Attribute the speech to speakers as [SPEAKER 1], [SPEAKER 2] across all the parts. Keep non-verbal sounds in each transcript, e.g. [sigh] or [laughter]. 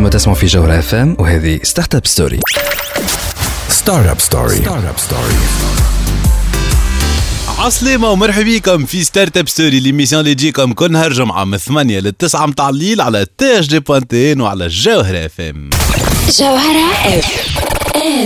[SPEAKER 1] أنتم تسمعوا في جوهر اف ام وهذه ستارت اب ستوري
[SPEAKER 2] ستارت اب ستوري ستارت اب ستوري
[SPEAKER 3] عسلامة ومرحبا بكم في Startup Story l'émission اللي تجيكم كل نهار جمعة من 8 ل 9 متاع الليل على تي اش دي بوانتين وعلى جوهرة اف ام
[SPEAKER 4] جوهرة اف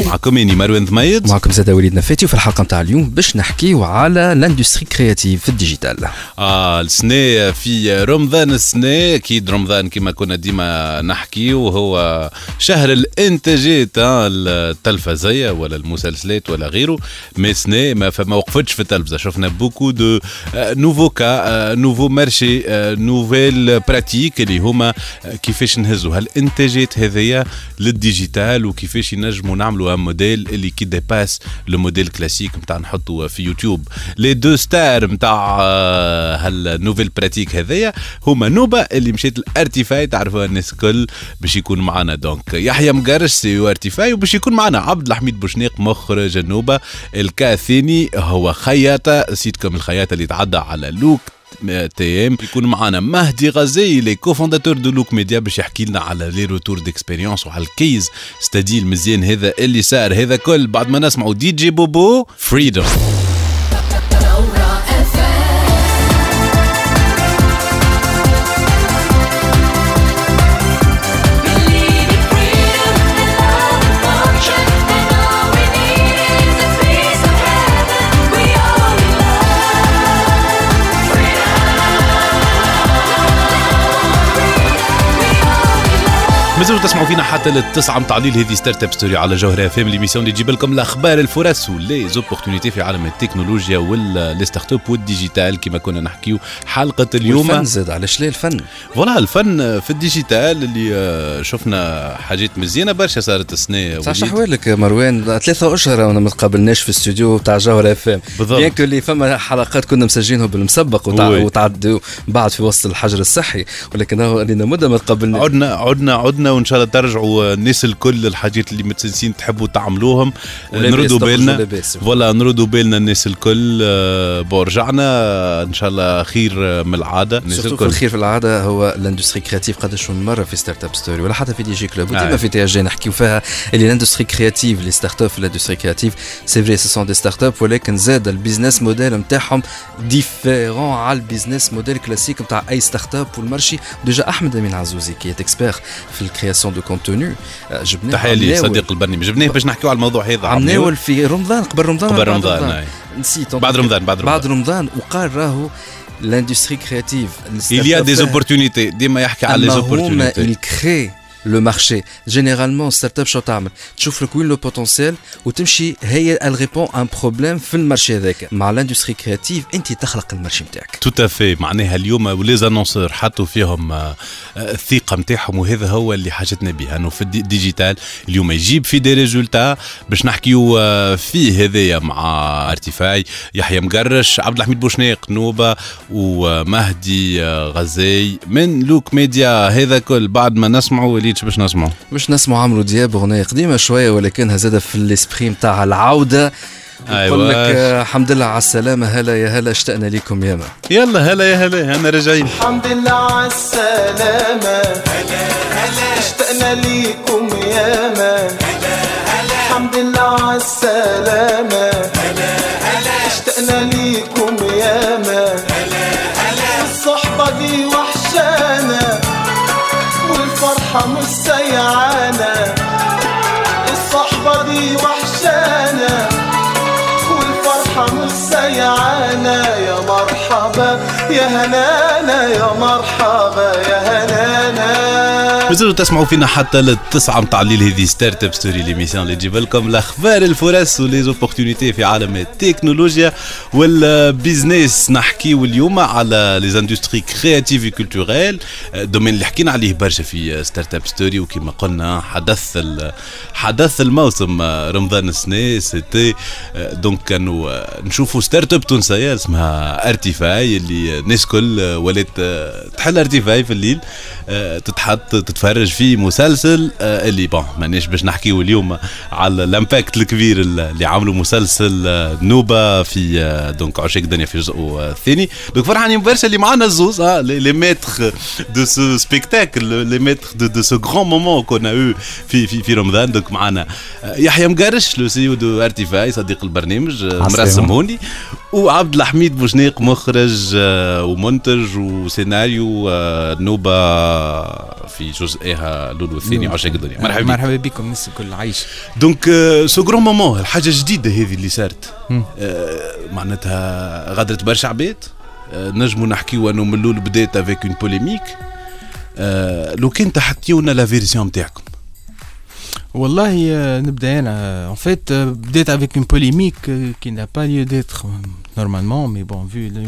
[SPEAKER 3] معكم انا مروان ثميد.
[SPEAKER 1] معكم زاد وليد نفاتي وفي الحلقة نتاع اليوم باش نحكيو على l'industrie créative في ال
[SPEAKER 3] digital آه السنة في رمضان السنة أكيد رمضان كما كنا ديما نحكي وهو شهر الانتاجات آه، التلفزية ولا المسلسلات ولا غيره. mais سنة ما فما وقفتش في التلفزة. شفنا beaucoup de nouveaux cas nouveaux marchés nouvelles pratiques اللي هما آه، كيفاش نهزوا هالانتاجات هذيا لل digital وكيفاش ينجموا نعملوا un modèle اللي qui dépasse le modèle classique نتاع نحطوا في يوتيوب les deux stars نتاع هال nouvelles pratiques هذيا هما نوبه اللي مشيت ال Artify تعرفوها الناس الكل باش يكون معنا donc يحيى مقرش CEO Artify وباش يكون معنا عبد الحميد بوشنيق مخرج النوبه ال cas الثاني هو خياطه سيتكم الخياطه اللي تعدى على Look TM يكون معنا مهدي غزي les cofondateurs de Look Media باش يحكي لنا على les retours d'expérience وعلى ال case study المزيان هذا اللي صار هذا كل بعد ما نسمعوا دي جي بوبو Freedom مازالوا تسمعوا فينا حتى للتسعة متاع الليل هذه Startup Story على جوهرة اف ام l'émission اللي تجيب لكم الأخبار الفرص و les opportunités في عالم التكنولوجيا واللي startup وال digital كما كنا نحكيو حلقة اليوم.
[SPEAKER 1] الفن زاد علاش لا الفن؟
[SPEAKER 3] voilà الفن في ال digital اللي آه، شفنا حاجات مزيانة برشا صارت السنة
[SPEAKER 1] صح
[SPEAKER 3] وليد.
[SPEAKER 1] احوالك مروان ثلاثة أشهر ما تقابلناش في الاستوديو تاع جوهرة اف ام
[SPEAKER 3] بالضبط.
[SPEAKER 1] bien اللي فما حلقات كنا مسجلينهم بالمسبق وتع... وتعدوا بعد في وسط الحجر الصحي ولكن لنا مده ما تقابلناش.
[SPEAKER 3] عدنا عدنا عدنا وإن شاء الله ترجعوا الناس الكل الحاجات اللي متسلسين تحبوا تعملوهم.
[SPEAKER 1] ولاباس
[SPEAKER 3] نردوا بالنا. voilà نردوا بالنا الناس الكل. آه، bon رجعنا آه، إن شاء الله خير آه، من العادة. الناس الكل.
[SPEAKER 1] الخير في العادة هو ال industrie créative قداش من مرة في Startup Story ولا حتى في DigiClub وديما
[SPEAKER 3] آه.
[SPEAKER 1] في تي جي نحكيو فيها اللي ال industrie créative les startups في ال industrie créative c'est vrai ce sont des startups ولكن زاد ال business model نتاعهم différent على ال business model classique نتاع أي startup والمرشي ديجا أحمد أمين عزوزي qui expert في ال création de contenu جبناه
[SPEAKER 3] تحية لي صديق البرنامج. جبناه باش نحكيو على الموضوع هذا
[SPEAKER 1] عمناول في رمضان قبل رمضان
[SPEAKER 3] قبل
[SPEAKER 1] بعد
[SPEAKER 3] رمضان، أي.
[SPEAKER 1] نسيت
[SPEAKER 3] بعد رمضان بعد رمضان
[SPEAKER 1] بعد رمضان. وقال راهو l'industrie créative
[SPEAKER 3] il y a des opportunités. ديما يحكي على
[SPEAKER 1] هما
[SPEAKER 3] opportunités.
[SPEAKER 1] il crée le marché généralement startup شو تعمل تشوف لك وين le potentiel وتمشي هي ال ريبون ان بروبليم في المارشي هذاك مع لاندستري كرياتيف انت تخلق المارشي نتاعك
[SPEAKER 3] تو افي معناها اليوم ولي انونسور حطوا فيهم الثقه نتاعهم وهذا هو اللي حاجتنا به انه في الديجيتال اليوم يجيب في دي ريزولتا باش نحكيو فيه هذايا مع ارتفاعي يحيى مقرش عبد الحميد بوشنيق نوبه ومهدي غزي من لوك ميديا هذا كل بعد ما نسمعوا وليدش باش نسمعوا
[SPEAKER 1] باش نسمع عمرو دياب أغنية قديمة شوية ولكنها زاده في الاسبري نتاع العودة. يقول لك
[SPEAKER 3] أيواش.
[SPEAKER 1] آه، الحمد لله على السلامة. هلا يا هلا اشتقنا لكم ياما.
[SPEAKER 3] يلا هلا يا هلا أنا راجعين.
[SPEAKER 5] الحمد لله على السلامة. هلا هلا اشتقنا ليكم ياما. هلا هلا الحمد لله على السلامة. هلا هلا اشتقنا ليكم ياما. والفرحة مش سيعانا الصحبة دي وحشانا والفرحة مش سيعانا يا مرحبا يا هنانا يا مرحبا.
[SPEAKER 3] مازالوا تسمعوا فينا حتى للتسعة متاع الليل. هذه Startup Story l'émission اللي تجيب لكم الاخبار الفرص و les opportunités في عالم التكنولوجيا وال business نحكيو اليوم على les industries créatives culturelles دومين اللي حكينا عليه برشا في startup story وكما قلنا حدث حدث الموسم رمضان السنة c'était donc كانوا نشوفوا startup تونسية اسمها ارتيفاي اللي الناس كل ولات تحل ارتيفاي في الليل. تتحل تحط تتفرج في مسلسل آه، اللي bon مانيش باش نحكيو اليوم على ال impact الكبير اللي عملوا مسلسل آه، نوبة في آه، donc عشاق الدنيا في جزء الثاني donc فرحانين برشا اللي معنا الزوز les maîtres de ce spectacle les maîtres de de ce grand moment qu'on a eu في في في رمضان. donc معنا يحيى مقرش le CEO ارتيفاي صديق البرنامج مرسم هوني. وعبد الحميد بوشنيق مخرج ومنتج وسيناريو نوبة في جزئها لولو الثاني عشاق الدنيا.
[SPEAKER 6] مرحبا مرحبا بكم الناس الكل عايش.
[SPEAKER 3] donc ce grand moment الحاجة الجديدة هذه اللي صارت آه معناتها غادرت برشا عباد آه نجموا نحكيو انه من الأول بدات افيك اون بوليميك آه لو كان تحكيونا لا فيرسيون نتاعكم
[SPEAKER 6] Wallah, euh, euh, en fait, peut-être avec une polémique euh, qui n'a pas lieu d'être normalement, mais bon, vu le.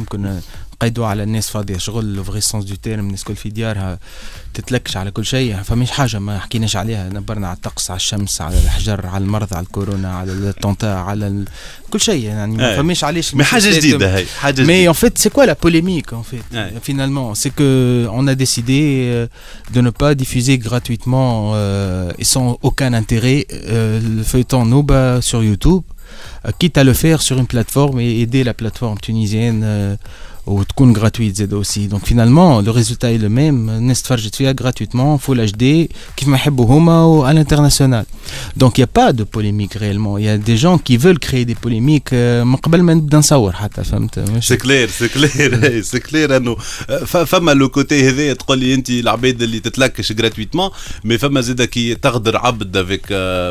[SPEAKER 6] قيدوا على الناس فاضيه شغل لو فري سونس دو تيرم الناس كل في ديارها تتلكش على كل شيء فمش حاجه ما حكيناش عليها نبرنا على الطقس على الشمس على الحجر على المرض على الكورونا على الطونتا على ال... كل شيء يعني ما فماش علاش
[SPEAKER 3] مي حاجه جديده هي حاجه جديده
[SPEAKER 6] مي en fait c'est quoi la polémique en fait ouais. finalement c'est que on a décidé de ne pas diffuser gratuitement euh, et sans aucun intérêt euh, le feuilleton Noba sur YouTube quitte à le faire sur une plateforme et aider la plateforme tunisienne euh, وتكون gratuite زاد aussi donc finalement le résultat est le même الناس تفرجت فيها gratuitement full HD كيف ما يحبوا هما à l'international donc il y a pas de polémique réellement il y a des gens qui veulent créer des polémiques من قبل ما نبدا نصور حتى فهمت
[SPEAKER 3] سي كلير سي كلير [laughs] سي [laughs] كلير انه فما لو كوتي هذا تقول لي انت العباد اللي تتلكش gratuitement مي فما زاد كي تغدر عبد افيك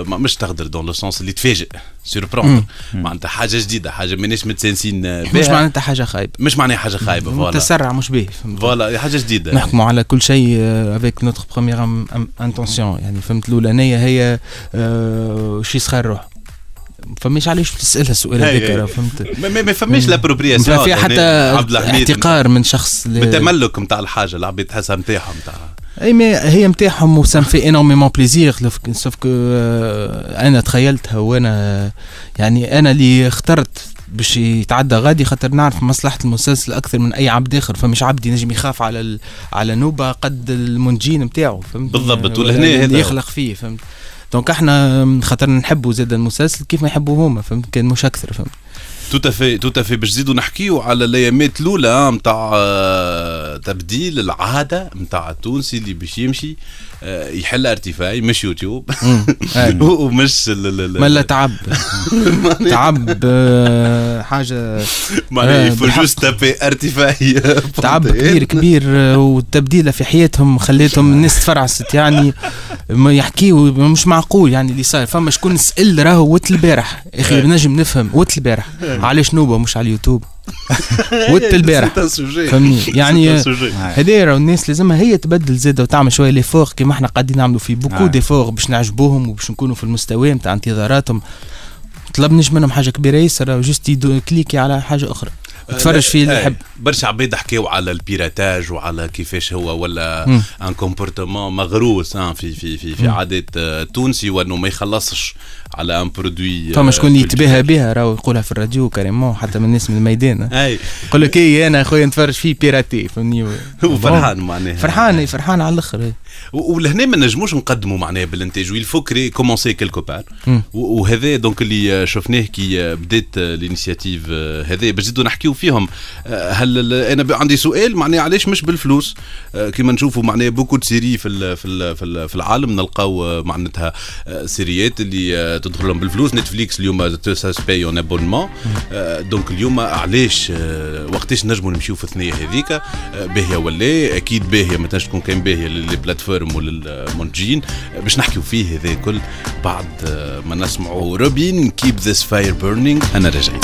[SPEAKER 3] مش تغدر دون لو سونس اللي تفاجئ سوربروندر معناتها حاجة جديدة حاجة ماناش متسانسين بها.
[SPEAKER 6] مش معناتها حاجة خايبة.
[SPEAKER 3] مش معناها حاجة خايبة
[SPEAKER 6] فوالا. تسرع مش به
[SPEAKER 3] فوالا حاجة جديدة.
[SPEAKER 6] نحكموا على كل شيء افيك نوتر بروميير انتونسيون يعني فهمت الاولانيه هي شي صغير روح. فماش علاش تسألها السؤال هذاك فهمت؟
[SPEAKER 3] ما فماش لابروبرياسيون
[SPEAKER 6] فيها حتى احتقار من شخص
[SPEAKER 3] من التملك نتاع الحاجة العباد تحسها نتاعها نتاع
[SPEAKER 6] إي مي هي نتاعهم وسام في énormément plaisir sauf que أنا تخيلتها وأنا يعني أنا اللي اخترت باش يتعدى غادي خاطر نعرف مصلحة المسلسل أكثر من أي عبد آخر. فمش عبد ينجم يخاف على على نوبة قد المنتجين نتاعو
[SPEAKER 3] فهمت؟ بالضبط. ولهنا
[SPEAKER 6] هذا. يخلق فيه فهمت؟ donc إحنا خاطر نحبوا زاد المسلسل كيف ما يحبوا هما فهمت؟ كان مش أكثر فهمت؟
[SPEAKER 3] تو تافي تو تافي باش نزيدو نحكيو على الأيامات الأولى نتاع تبديل العادة نتاع التونسي اللي باش يمشي يحل ارتفاعي مش يوتيوب. [laughs] ومش
[SPEAKER 6] ملا تعب. [laughs] تعب حاجة.
[SPEAKER 3] معناها يفو جوست تابي ارتفاعي. [laughs]
[SPEAKER 6] تعب كبير كبير والتبديلة في حياتهم خليتهم الناس تفرعست يعني ما يحكيوا مش معقول يعني اللي صاير. فما شكون سأل راهو وقت البارح. أخي نجم نفهم وقت البارح. علاش نوبة مش على اليوتيوب؟ [laughs] وقت البارح. [laughs] فهمني؟ [laughs] يعني هذا راهو الناس لازمها هي تبدل زاده وتعمل شوية l'effort كيما إحنا قاعدين نعملوا في beaucoup d'efforts باش نعجبوهم وباش نكونوا في المستوى نتاع انتظاراتهم. طلبنيش منهم حاجة كبيرة ياسر juste cliquer على حاجة أخرى. تفرج فيه اللي يحب
[SPEAKER 3] برشا عباد حكاو على ال piratage وعلى كيفاش هو ولا un comportement مغروس في في في في عادات التونسي وأنه ما يخلصش. على أن برودوي
[SPEAKER 6] فما شكون يتباهى بها راهو يقولها في الراديو كاريمون حتى من الناس من الميدان.
[SPEAKER 3] أي.
[SPEAKER 6] يقول لك اي أنا خويا نتفرج فيه بيراتي. فهمني؟ [laughs]
[SPEAKER 3] وفرحان معناها.
[SPEAKER 6] فرحان فرحان على الآخر
[SPEAKER 3] ولهنا ما نجموش نقدموا معناها بالانتاج ويل كري كومونسي كيلكو بار وهذا دونك اللي شفناه كي بدات الانيسياتيف هذا. باش نزيدوا نحكيو فيهم هل أنا عندي سؤال معناها علاش مش بالفلوس؟ كيما نشوفوا معناها بوكو سيري في في في العالم نلقاو معناتها séries ات اللي تدخل لهم بالفلوس. نتفليكس اليوم par un abonnement. donc اليوم علاش وقتاش نجموا نمشيو في الثنية هذيك؟ باهية ولا أكيد باهية ما تنجم تكون كان باهية لل plateforme وللمنتجين. باش نحكيو فيه هذا كل بعد ما نسمعوا روبين keep this fire burning أنا راجعين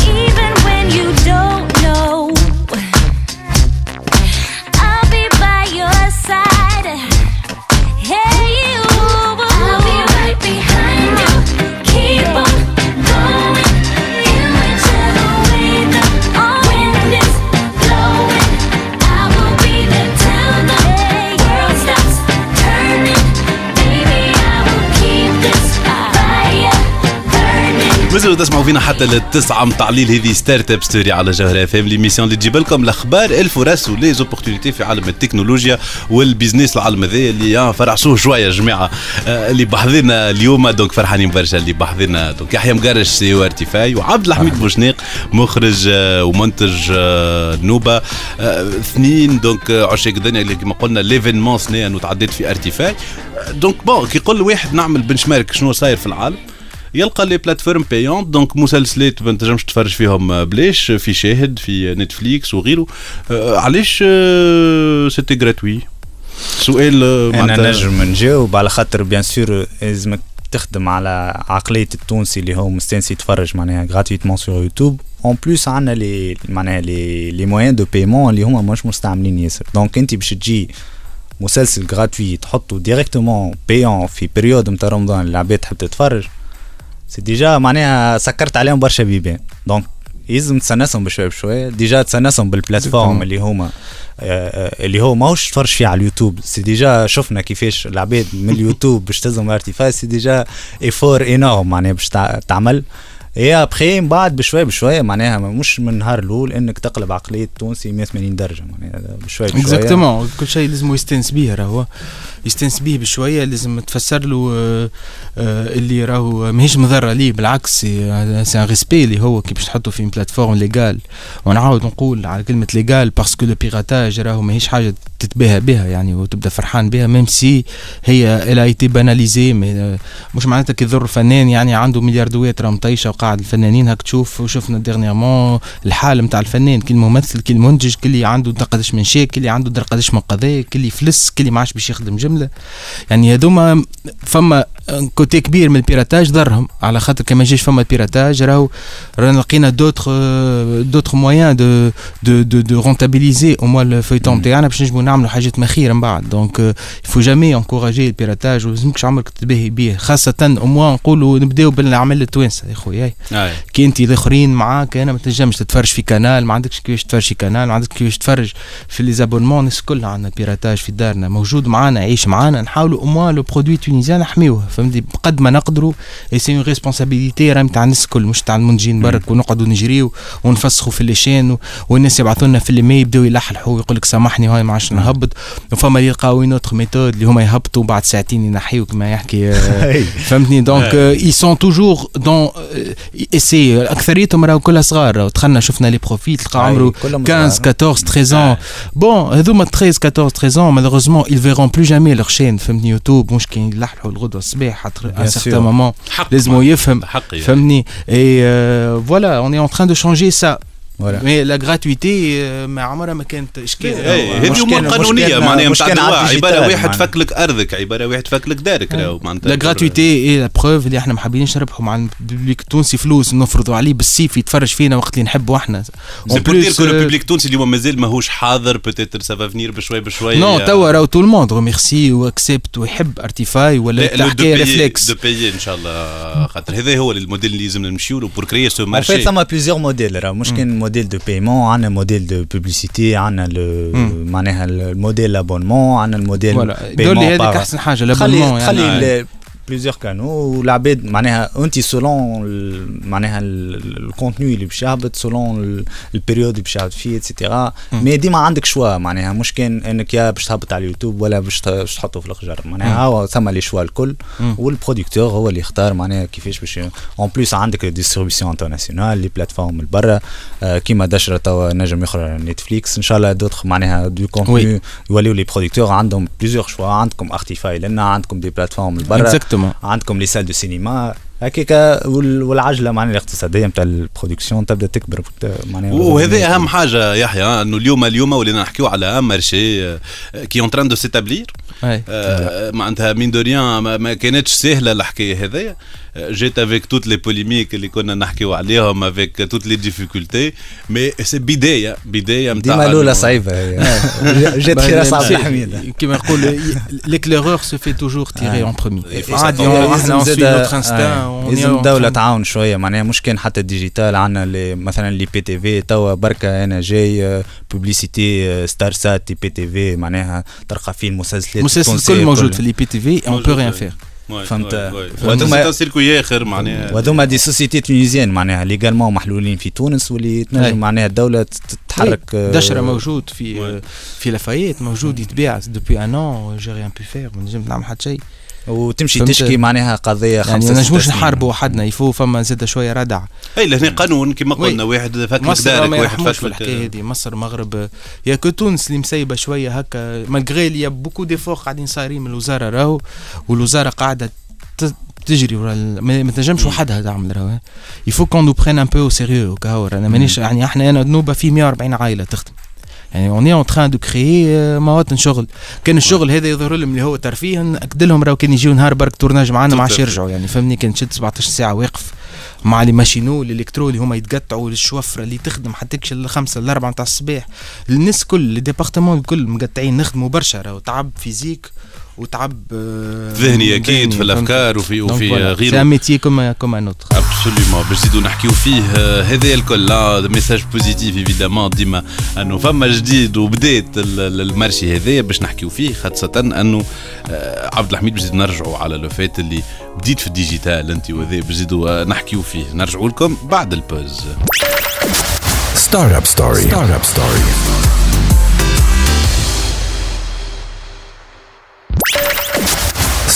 [SPEAKER 3] تنجموا تسمعوا فينا حتى للتسعة متاع الليل هذه startup story على جوهرة اف ام l'émission اللي تجيب لكم الأخبار الفرص و les opportunités في عالم التكنولوجيا وال business العالم هذا اللي آه، فرعشوه شوية يا جماعة آه، اللي بحضنا اليوم. donc فرحانين برشا اللي بحضنا دونك يحيى مقرش CEO ارتيفاي وعبد الحميد بوشنيق مخرج آه، ومنتج نوبة. اثنين donc عشاق الدنيا اللي كما قلنا l'événement سنه انه تعديت في ارتيفاي donc bon كي يقول واحد نعمل benchmark شنو صاير في العالم. يلقى les plateformes payantes donc مسلسلات ما تنجمش تتفرج فيهم بلاش. في شاهد في نتفليكس وغيره. علاش c'était gratuit
[SPEAKER 7] سؤال أنا نجم نجاوب. على خاطر bien sûr لازمك تخدم على عقلية التونسي اللي هو مستانس يتفرج معناها gratuitement sur يوتيوب en plus عندنا les معناها les les moyens de paiement اللي هما مش مستعملين ياسر. donc أنت باش تجي مسلسل غراتوي تحطه ديريكتومون بايون في بريود نتاع رمضان العباد تحب تتفرج؟ سي ديجا معناها سكرت عليهم برشا بيبان دونك يلزم تسنسهم بشوي بشوي ديجا تسنسهم بالبلاتفورم اللي هما اللي هو ماهوش تفرج فيه على اليوتيوب سي ديجا شفنا كيفاش العباد من اليوتيوب باش تهزم ارتيفاي سي ديجا ايفور انورم معناها باش تعمل اي ابخي من بعد بشوي بشوي معناها مش من النهار الأول إنك تقلب عقلية التونسي 180 درجة معناها بشوي بشوي.
[SPEAKER 6] اكزاكتومون كل شيء لازم يستانس به راهو يستانس به بشوية لازم تفسر له آه، آه، اللي راهو ماهيش مضرة ليه. بالعكس c'est un respect اللي هو كي باش تحطه في plateforme légale ونعاود نقول على كلمة légale parce que le piratage راهو ماهيش حاجة تتباهى بها يعني وتبدأ فرحان بها même si هي elle a été banalisée مش معناتها كي يضر فنان يعني عنده ملياردوات راه مطيشه وقاعد الفنانين هاك تشوف وشفنا dernièrement الحال نتاع الفنان. كل ممثل كل منتج كل عنده قداش من شيك كل عنده قداش من قضايا كل يفلس كل ما عادش باش يخدم جمله يعني هذوما فما côté كبير من ال piratage ضرهم. على خاطر كما جاش فما ال piratage راهو رانا لقينا d'autres d'autres moyens de de de de rentabiliser au moins ال feuilleton نتاعنا باش نجمو نعملوا حاجات مخيرة من بعد. donc il faut jamais encourager ال piratage ولازمكش عمرك تتباهي به خاصة أو موا نقولوا نبداو بالاعمال التوانسة يا خويا. كي انت الآخرين معاك أنا ما تنجمش تتفرج في Canal ما عندكش كيفاش تتفرج في Canal ما عندكش كيفاش تتفرج في les abonnements الناس كلها عندنا piratage في دارنا. موجود معانا عيش معانا. نحاولوا au moins le produit tunisien نحميوه فهمتي بقد ما نقدروا c'est une responsabilité راهي تاع الناس الكل مش تاع المنتجين برك ونقعدوا نجريو ونفسخوا في ال les chaînes والناس يبعثوا لنا في المي يبداو يلحلحوا ويقول لك سامحني هاي ما عادش نهبط. وفما اللي يلقاو une autre méthode اللي هما يهبطوا بعد ساعتين ينحيوا كما يحكي [laughs] فهمتني؟ donc أي. sont toujours dans c'est اكثريتهم راهو كلها صغار. دخلنا شفنا les profils تلقى عمره 15 14 13 ans. bon هذوما 13 14 13 ans malheureusement ils verront plus jamais leur chaîne فهمتني؟ يوتيوب مش الصباح à un certain moment. Et euh, voilà, on est en train de changer ça. mais la gratuité ما عمرها ما كانت إشكال.
[SPEAKER 3] هذه امور قانونيه معناها نتاع عبارة واحد فك لك أرضك عبارة واحد فك لك دارك راهو
[SPEAKER 6] معناتها. la gratuité et la preuve اللي إحنا ما حابينش نربحوا مع ال public التونسي فلوس نفرضوا عليه بالسيف يتفرج فينا وقت اللي نحبوا إحنا.
[SPEAKER 3] c'est pour dire que ال public التونسي اليوم مازال ماهوش حاضر peut-être ça va venir بشوي بشوي.
[SPEAKER 6] non توا راهو tout le monde remercie و accepte ويحب ارتيفاي ولا الحكاية réflexe
[SPEAKER 3] de payer إن شاء الله خاطر. هذا هو الموديل اللي لازم نمشيو له pour créer ce
[SPEAKER 7] marché ثما plusieurs modèles راه مش كان modèle de paiement عندنا modèle de publicité عندنا معناها ال modèle abonnement عندنا الموديل
[SPEAKER 6] دول هذيك احسن حاجة ال abonnement
[SPEAKER 7] يعني خلي plusieurs canaux والعباد معناها انت selon معناها ال contenu اللي باش يهبط selon ال période اللي باش يهبط فيه اتسيتيرا مي ديما عندك choix معناها مش كان انك يا باش تهبط على اليوتيوب ولا باش تحطه في الخجر معناها هو ثم les choix الكل و ال producteur هو اللي يختار معناها كيفاش باش en plus عندك distribution internationale les plateformes لبرا كيما دشرة توا نجم يخرج على نتفليكس ان شاء الله d'autres معناها de contenus يوليو les producteurs عندهم plusieurs choix عندكم ارتيفاي لنا عندكم des plateformes لبرا عندكم les salles de cinéma هكاك والعجلة معناها الاقتصادية نتاع ال production تبدأ تكبر
[SPEAKER 3] معناها وهذا أهم حاجة يحيى إنه اليوم اليوم ولينا نحكيو على marché qui est en train de s'établir معناتها mine de rien ما كانتش سهلة الحكاية هذيا جيت avec toutes les polémiques اللي كنا نحكيو عليهم avec toutes les difficultés mais c'est بدايه بدايه
[SPEAKER 7] نتاع ديما الاولى صعيبه جات خير صعب
[SPEAKER 6] حميد كيما نقول l'éclaireur se fait toujours tirer en premier عادي إحنا on suit notre instinct
[SPEAKER 7] لازم الدولة تعاون شوية معناها مش كان حتى ال digital عندنا مثلا les IPTV توا بركه أنا جاي publicité ستار سات IPTV معناها تلقى فيه المسلسلات
[SPEAKER 6] المسلسل الكل موجود في لي بي تي في اون بو ريان فير
[SPEAKER 7] فهمت؟
[SPEAKER 3] وهذوما سيركو اخر معناها
[SPEAKER 7] وهذوما دي سوسيتي تونيزيان معناها ليغالمون محلولين في تونس واللي تنجم معناها الدولة تتحرك
[SPEAKER 6] دشرة موجود في في لافايت موجود يتباع. دوبي ان ان جي ريان بي فير ما نجم نعمل حتى شيء
[SPEAKER 7] وتمشي تشكي معناها قضية
[SPEAKER 6] يعني
[SPEAKER 7] خمسة
[SPEAKER 6] ما نجموش نحاربوا وحدنا يفو فما زاد شوية ردع.
[SPEAKER 3] اي لهنا قانون كما قلنا واحد فك
[SPEAKER 6] مصر ما يحموش في الحكاية هذه. مصر مغرب. il y a que تونس اللي مسيبة شوية هكا malgré اللي beaucoup d'efforts قاعدين صايرين من الوزارة راهو والوزارة قاعدة تجري ورا ما تنجمش وحدها تعمل راهو. il faut qu'on nous prenne un peu sérieux كهو أنا مانيش يعني إحنا أنا نوبة في 140 عائلة تخدم. يعني on est en train de créer مواطن شغل. كان الشغل هذا يظهر لهم اللي هو ترفيه ناكد لهم راهو كان يجيو نهار برك tournage معانا ما عادش يرجعوا. يعني فهمني كان تشد 17 ساعة واقف مع les machinos ال électros اللي هما يتقطعوا الشوفره اللي تخدم حتى تكش الخمسة الأربعة نتاع الصباح. الناس كل les départements الكل مقطعين نخدموا برشا راهو تعب physique. وتعب
[SPEAKER 3] ذهني أكيد في الأفكار وفي وفي غيره.
[SPEAKER 6] c'est métier comme comme un autre
[SPEAKER 3] absolument باش نزيدو نحكيو فيه هذا الكل. message positif évidemment ديما انه فما جديد وبدات ال marché هذايا باش نحكيو فيه خاصة أنه عبد الحميد باش نرجعوا على le fait اللي بديت في ال digital أنت وذا باش نزيدو نحكيو فيه. نرجعوا لكم بعد ال pause.
[SPEAKER 2] ستارت اب ستوري ستارت اب ستوري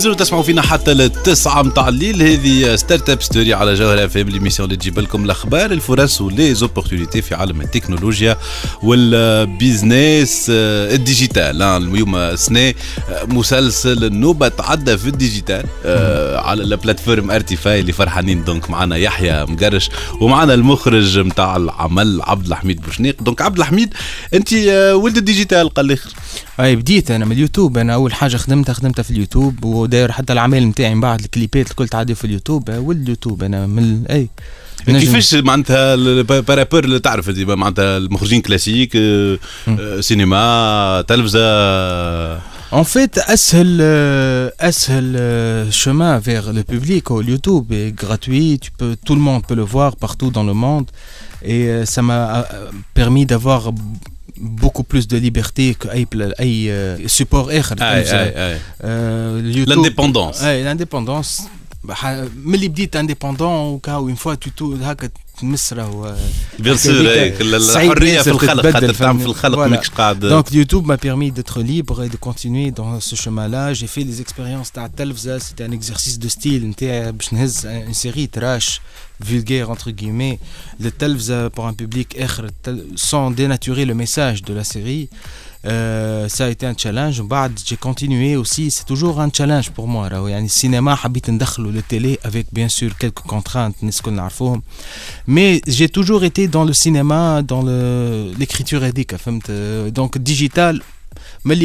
[SPEAKER 3] مازالوا تسمعوا فينا حتى للتسعة متاع الليل. هذه Startup Story على جوهرة أف أم l'émission اللي تجيب لكم الأخبار الفرص و les opportunités في عالم التكنولوجيا و ال business آه، ال digital. اليوم سنة آه، مسلسل النوبة تعدى في ال digital آه، على ال plateforme ارتيفاي اللي فرحانين. donc معنا يحيى مقرش ومعنا المخرج متاع العمل عبد الحميد بوشنيق. donc عبد الحميد أنت ولد ال digital قال لي.
[SPEAKER 6] أي بديت أنا من اليوتيوب. أنا أول حاجة خدمتها خدمتها في اليوتيوب وداير حتى الاعمال نتاعي من بعد الكليبات الكل تعدي في اليوتيوب ولد اليوتيوب أنا من أي
[SPEAKER 3] كيفاش معناتها par rapport اللي تعرف ديما معناتها المخرجين كلاسيك آه، آه، سينما تلفزة؟
[SPEAKER 6] En fait, أسهل أسهل chemin vers le public au YouTube est gratuit, tu peux tout le monde peut le voir partout dans le monde. Et ça m'a permis d'avoir beaucoup plus de liberté que euh, support euh,
[SPEAKER 3] l'indépendance.
[SPEAKER 6] ملي بديت indépendant وكاو une fois تو هكا تمس راهو
[SPEAKER 3] bien sûr الحريه في الخلق خاطر تعمل في الخلق ماكش قاعد
[SPEAKER 6] donc اليوتيوب m'a permis d'être libre et de continuer dans ce chemin-là j'ai fait les expériences تاع التلفزه c'était un exercice de style نتاعي باش نهز une série trash vulgaire entre guillemets للتلفزه pour un public اخر sans dénaturer le message de la série Euh, ça a été un challenge. J'ai continué aussi. C'est toujours un challenge pour moi. Le cinéma, habite le télé avec bien sûr quelques contraintes, mais j'ai toujours été dans le cinéma, dans l'écriture édique. Donc digital. mais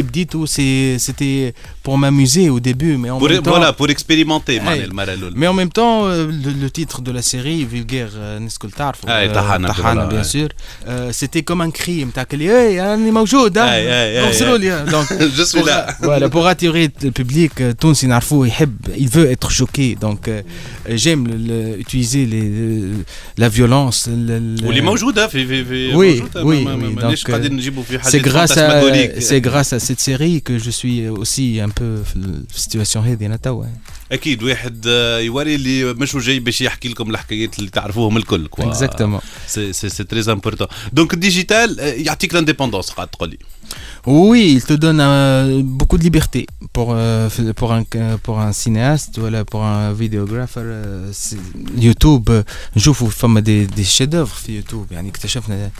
[SPEAKER 6] c'était pour m'amuser au début. Mais en
[SPEAKER 3] pour,
[SPEAKER 6] même temps,
[SPEAKER 3] voilà, pour expérimenter. Hey,
[SPEAKER 6] mais en même temps, euh, le, le, titre de la série, Vulgaire Neskoltar,
[SPEAKER 3] euh, Tahana,
[SPEAKER 6] Tahana, bien sûr, euh, c'était comme un cri. Hey, Donc, [laughs]
[SPEAKER 3] je suis
[SPEAKER 6] pour,
[SPEAKER 3] là.
[SPEAKER 6] Voilà, pour attirer le public, Tounsi Narfou, il veut être choqué. Donc, j'aime utiliser les, la violence.
[SPEAKER 3] واللي موجوده في في في
[SPEAKER 6] oui, oui, oui. Donc, c'est grâce à c'est grâce à cette série que je suis aussi un peu في ال situation هذه أنا توا.
[SPEAKER 3] أكيد واحد يوري اللي مش جاي باش يحكي لكم الحكايات اللي تعرفوهم الكل quoi
[SPEAKER 6] exactement
[SPEAKER 3] c'est c'est très important donc ال digital يعطيك l'indépendance قاعد تقول لي.
[SPEAKER 6] Oui, il te donne euh, beaucoup de liberté pour, euh, pour, un, pour un cinéaste ou pour un vidéographe. Euh, YouTube, نشوفوا فما des, des chefs-d'œuvre في يوتيوب يعني اكتشفنا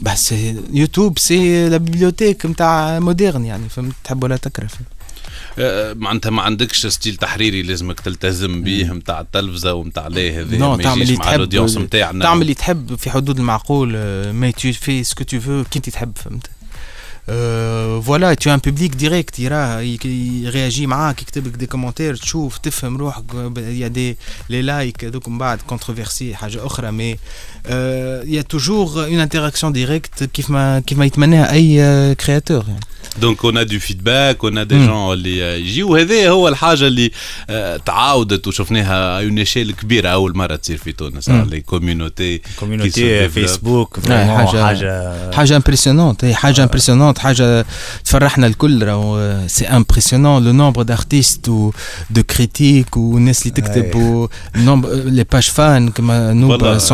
[SPEAKER 6] bah c'est YouTube c'est la bibliothèque نتاع moderne يعني فهمت تحب ولا تكره
[SPEAKER 3] معناتها ما عندكش style تحريري لازمك تلتزم به نتاع التلفزه ونتاع ليه هذا
[SPEAKER 6] non تعمل اللي تحب تعمل اللي تحب في حدود المعقول mais ce que tu veux كي انت تحب فهمت Euh, voilà, tu as un public direct, يراه يرياجي معاك يكتب لك des commentaires تشوف تفهم روحك y a des les likes هذوك من بعد controverse حاجة أخرى mais y a toujours une interaction directe كيف ما كيف ما يتمناها أي créateur يعني.
[SPEAKER 3] donc on a du feedback on a des gens اللي يجيو هذا هو الحاجة اللي تعاودت وشفناها une échelle كبيرة أول مرة تصير في تونس. les communities
[SPEAKER 7] communities فيسبوك
[SPEAKER 6] حاجة حاجة حاجة impressionnante حاجة impressionnante حاجة تفرحنا الكل راهو c'est impressionnant le nombre d'artistes et de critiques والناس اللي تكتب و les pages fans كما نوبة 100%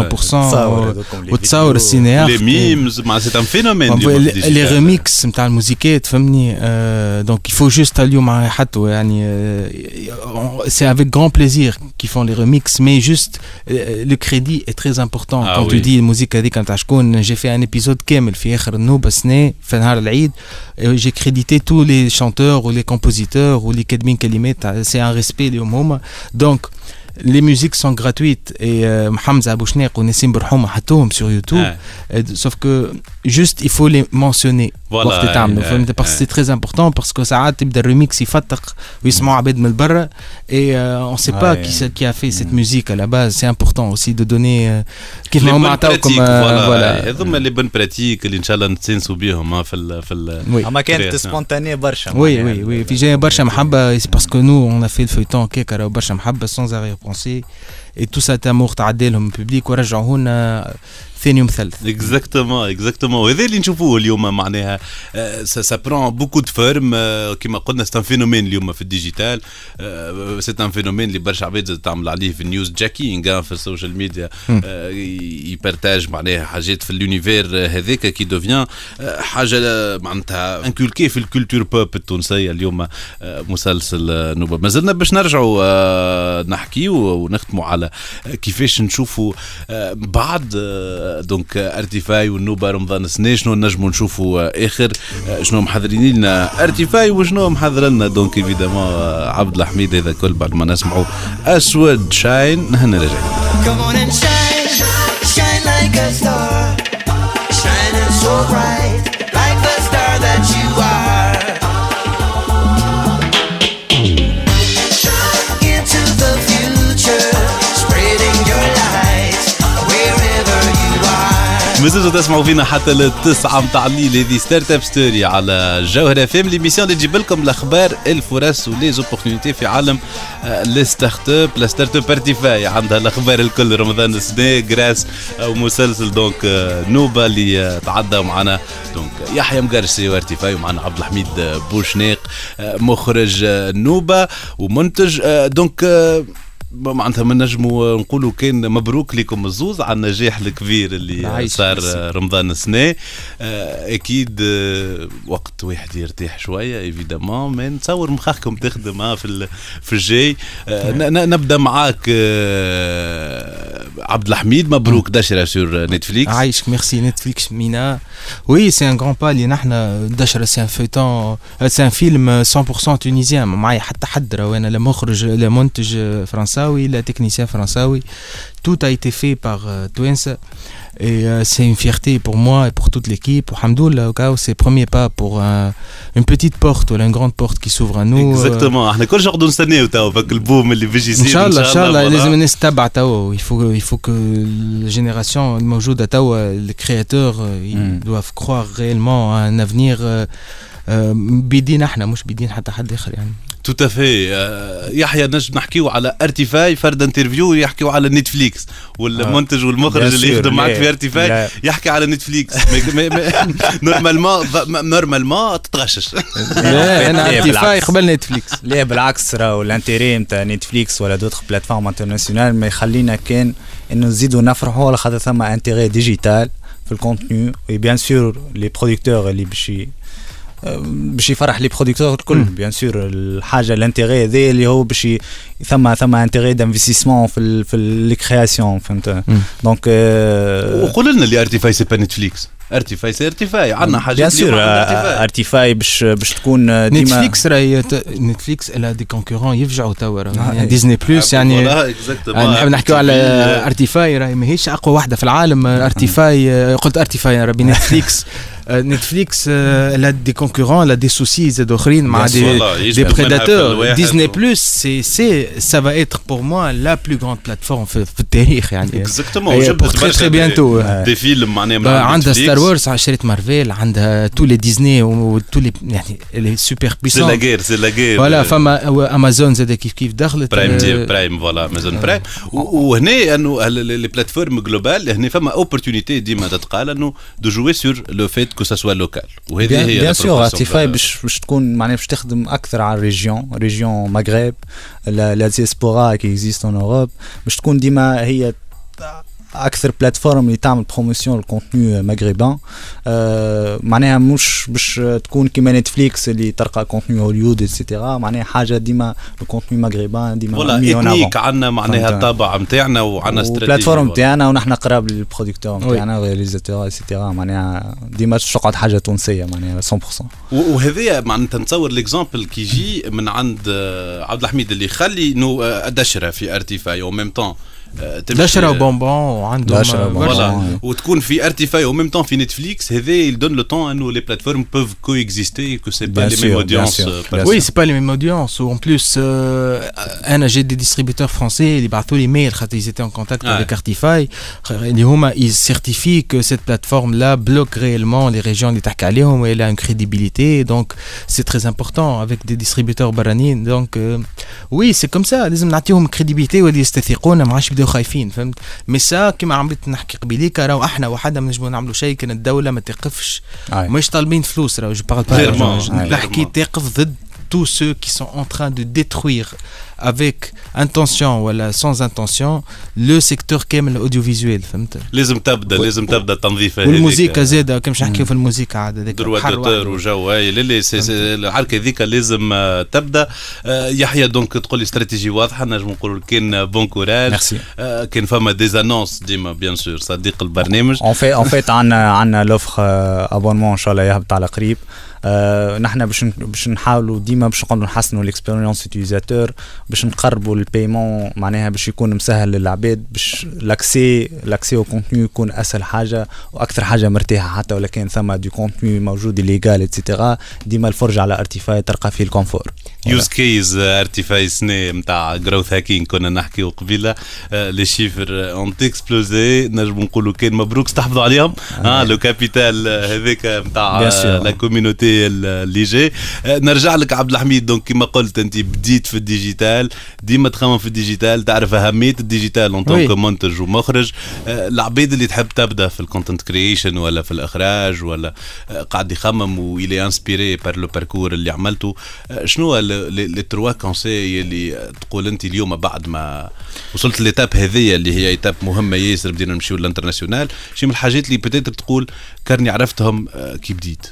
[SPEAKER 6] وتصور السينيار
[SPEAKER 3] les mèmes مع c'est un phénomène
[SPEAKER 6] les remix نتاع الموزيكات فهمني donc il faut juste اليوم يحطوا يعني c'est avec grand plaisir qu'ils font les remix mais juste le crédit est très important quand tu dis ال musique هذيك نتاع شكون j'ai fait un épisode كامل في اخر النوبه سنه في نهار J'ai crédité tous les chanteurs ou les compositeurs ou les خادمين كلمات, c'est un respect, les Donc, les musiques sont gratuites et euh, Hamza Bouchnek ou Nessim Burhoum حطوهم sur YouTube ah. sauf que juste il faut les mentionner
[SPEAKER 3] voilà,
[SPEAKER 6] وقت تعملوا فهمت parce que c'est très important parce que ساعات تبدا الريميكس يفتق ويسمعوا عباد من برا et euh, on sait pas qui, qui a fait cette musique à la base c'est important aussi de donner
[SPEAKER 3] كيف ما هما عطاوكم فوالا هذوما لي بون براتيك اللي ان شاء الله نتسنسوا بهم في ال في ال
[SPEAKER 7] اما كانت spontanée برشا
[SPEAKER 6] oui oui oui في جاية برشا محبه parce que nous on fait ال feuilleton كيك راهو برشا محبه sans arrière-pensée et tout cet amour تعدى لهم ال public ورجعوه لنا ثاني وثالث
[SPEAKER 3] exactement exactement وهذا اللي نشوفوه اليوم معناها ça prend beaucoup de formes كيما قلنا c'est un phénomène اليوم في ال digital. c'est un phénomène اللي برشا عباد تعمل عليه في ال newsjacking في ال social media يبارتاج معناها حاجات في ال univers هذاك qui devient حاجة معناتها inculquée في ال culture pop التونسية اليوم مسلسل نوبة. مازلنا باش نرجعوا نحكيو ونختموا على كيفاش نشوفوا بعد donc ارتيفاي والنوبة رمضان السنة شنو نجموا نشوفوا آخر؟ شنو محضرين لنا ارتيفاي وشنو محضر لنا؟ donc évidemment عبد الحميد هذا كل بعد ما نسمعوا أسود Shine نحن راجعين Come on and shine, shine like a star, shining so bright, مازلتوا تسمعوا فينا حتى للتسعة متاع الليل. هذه Start-up Story على جوهرة FM l'émission اللي تجيب لكم الأخبار الفرص و les opportunités في عالم les start-up la start-up ارتيفاي عندها الأخبار الكل. رمضان السنة grâce au مسلسل donc نوبة اللي تعدى معنا. donc يحيى مقرسي وارتيفاي ومعنا عبد الحميد بوشناق مخرج نوبة ومنتج donc معناتها ما نجموا نقولوا كان مبروك لكم الزوز على النجاح الكبير اللي صار رمضان السنة أكيد وقت واحد يرتاح شوية évidemment ما نتصور مخاخكم تخدم في في الجاي. نبدأ معاك عبد الحميد. مبروك دشرة sur نتفليكس
[SPEAKER 6] عايشك ميرسي. نتفليكس مينا. oui c'est un grand pas اللي نحن دشرة. c'est un feuilleton c'est un film 100% tunisien معايا حتى حد أنا لا مخرج لا منتج فرنساوي françaois, la technicien françaois, tout a été fait par euh, Twins. Et euh, c'est une fierté pour moi et pour toute l'équipe. Alhamdoulilah, c'est le premier pas pour euh, une petite porte ou une grande porte qui s'ouvre à nous.
[SPEAKER 3] Exactement. احنا كل شهر نستناو تو فك البوم اللي بيجي يصير
[SPEAKER 6] ان شاء الله ان شاء الله لازم الناس تتبع تو il faut il faut que الجينيراسيون الموجوده تو les créateurs ils doivent croire réellement à un avenir بيدين احنا مش بيدين حتى حد اخر يعني
[SPEAKER 3] تو افي يحيى نجم نحكيو على ارتيفاي فرد interview يحكيو على نتفليكس والمنتج والمخرج اللي يخدم معك في ارتيفاي يحكي على نتفليكس normalement normalement تتغشش. [laughs]
[SPEAKER 6] لا أنا ارتيفاي قبل Netflix
[SPEAKER 7] لا بالعكس راهو ال intérêt نتاع Netflix ولا d'autres plateformes internationales ما يخلينا كان إنه نزيدوا نفرحوا على خاطر ثم intérêt digital في ال contenu oui bien sûr les producteurs اللي باش باش يفرح les producteurs الكل. bien sûr الحاجة ال intérêt هذا اللي هو باش ثم ثم intérêt d'investissement في ال في ال création فهمت؟ دونك
[SPEAKER 3] وقول لنا اللي ارتيفاي سي با نتفليكس ارتيفاي سي ارتيفاي عندنا حاجة
[SPEAKER 7] بيان سور ارتيفاي باش باش تكون ديما
[SPEAKER 6] نتفليكس راهي نتفليكس الا دي كونكورون يفجعوا توا يعني ديزني بلوس يعني نحب نحكيو على ارتيفاي راهي ماهيش أقوى واحدة في العالم. [laughs] ارتيفاي قلت ارتيفاي ربي نتفليكس [laughs] نتفليكس لا دي كونكورون لا دي سوسي زاد اخرين مع دي دي بريداتور ديزني بلوس سي سي سا فا اتر بور موا لا بلو غراند بلاتفورم في التاريخ يعني
[SPEAKER 3] اكزاكتومون
[SPEAKER 6] بور تري تري بيانتو
[SPEAKER 3] دي films معناها
[SPEAKER 6] عندها Star Wars شريت مارفيل عندها tous les Disney و tous les يعني les super puissants
[SPEAKER 3] c'est la guerre c'est la guerre
[SPEAKER 6] voilà فما امازون زاد كيف كيف دخلت
[SPEAKER 3] Prime des برايم voilà Amazon Prime وهنا انه les plateformes globales هنا فما opportunité ديما تتقال انه de jouer sur le fait que ce soit local.
[SPEAKER 7] وهذه هي bien sûr Artify باش باش تكون معناها باش تخدم أكثر على ال région. région مغرب la diaspora qui existe en Europe باش تكون ديما هي أكثر plateforme اللي تعمل promotion ال contenu maghrébin آه معناها مش باش تكون كيما Netflix اللي تلقى contenu هوليود et cetera معناها حاجة ديما ال contenu maghrébin ديما
[SPEAKER 3] ولا ethnique عندنا معناها الطابع نتاعنا وعندنا استراتيجيه
[SPEAKER 7] ال plateforme نتاعنا ونحن قراب لل producteurs نتاعنا réalisateurs et cetera معناها ديما تقعد حاجة تونسية معناها 100%
[SPEAKER 3] وهذا معناتها نتصور l'exemple كي يجي من عند عبد الحميد اللي يخلي انه دشره في ارتيفاي أو ميم طون
[SPEAKER 6] دشره وبونبون وعندهم
[SPEAKER 3] فوالا وتكون في ارتيفاي أو ميم طون في نتفليكس هذا يدون لو طون انه لي بلاتفورم بوف كو اكزيستي كو سي با لي ميم اودينس
[SPEAKER 6] وي سي با لي ميم اودينس وان بلوس أنا جي دي ديستريبيتور فرونسي اللي بعثوا لي ميل خاطر ils étaient en contact avec ارتيفاي اللي هما ils certifient que cette plateforme là bloque réellement les régions اللي تحكي عليهم و elle a une crédibilité. Donc c'est très important avec des distributeurs برانيين donc oui c'est comme ça. لازم نعطيهم crédibilité واللي يستثقونا ما عادش يبداو خايفين فهمت؟ mais ça كيما عملت نحكي قبيليك راهو أحنا وحدنا ما نجمو نعملوا شيء كان الدولة ما تقفش. مش طالبين فلوس راهو je parle نحكي تقف ضد tous ceux qui sont en train de détruire avec intention ou sans intention le secteur كامل ال audiovisuel فهمت
[SPEAKER 3] لازم تبدا لازم تبدا التنظيف
[SPEAKER 6] هذيك والموسيقى زاده كما نحكيو في الموسيقى عاد هذاك
[SPEAKER 3] دروا وجو لا العركه هذيك لازم تبدا يحيى دونك تقول لي استراتيجي واضحه نجم نقولوا كان بون كوراج كان فما ديزانونس ديما بيان سور صديق البرنامج
[SPEAKER 7] اون في اون فيت عندنا عندنا لوفر ابونمون ان شاء الله يهبط على قريب آه نحن باش باش نحاولوا ديما باش نقعدوا نحسنوا الاكسبيريونس يوتيزاتور باش نقربوا البيمون معناها باش يكون مسهل للعباد باش لاكسي لاكسي أو كونتوني يكون أسهل حاجة وأكثر حاجة مرتاحة حتى ولا كان ثم دي كونتوني موجود ليغال اتسيتيرا ديما الفرجة على ارتيفاي تلقى فيه الكونفور
[SPEAKER 3] يوز كيز ارتيفاي سنة نتاع جروث هاكين كنا نحكيو قبيله لي شيفر اون تكسبلوزي نجم نقولوا كان مبروك استحفظوا عليهم آه لو كابيتال هذاك نتاع لا كوميونيتي اللي جاي نرجع لك عبد الحميد دونك كما قلت انت بديت في الديجيتال ديما تخمم في الديجيتال تعرف اهميه الديجيتال اون طونك منتج ومخرج العبيد اللي تحب تبدا في الكونتنت كرييشن ولا في الاخراج ولا قاعد يخمم و il est inspiré par le parcours اللي عملته شنو les trois conseils اللي تقول أنت اليوم بعد ما وصلت l'étape هذه اللي هي étape مهمه ياسر بدينا نمشيو لل international. شي من الحاجات اللي peut-être تقول كارني عرفتهم كي بديت؟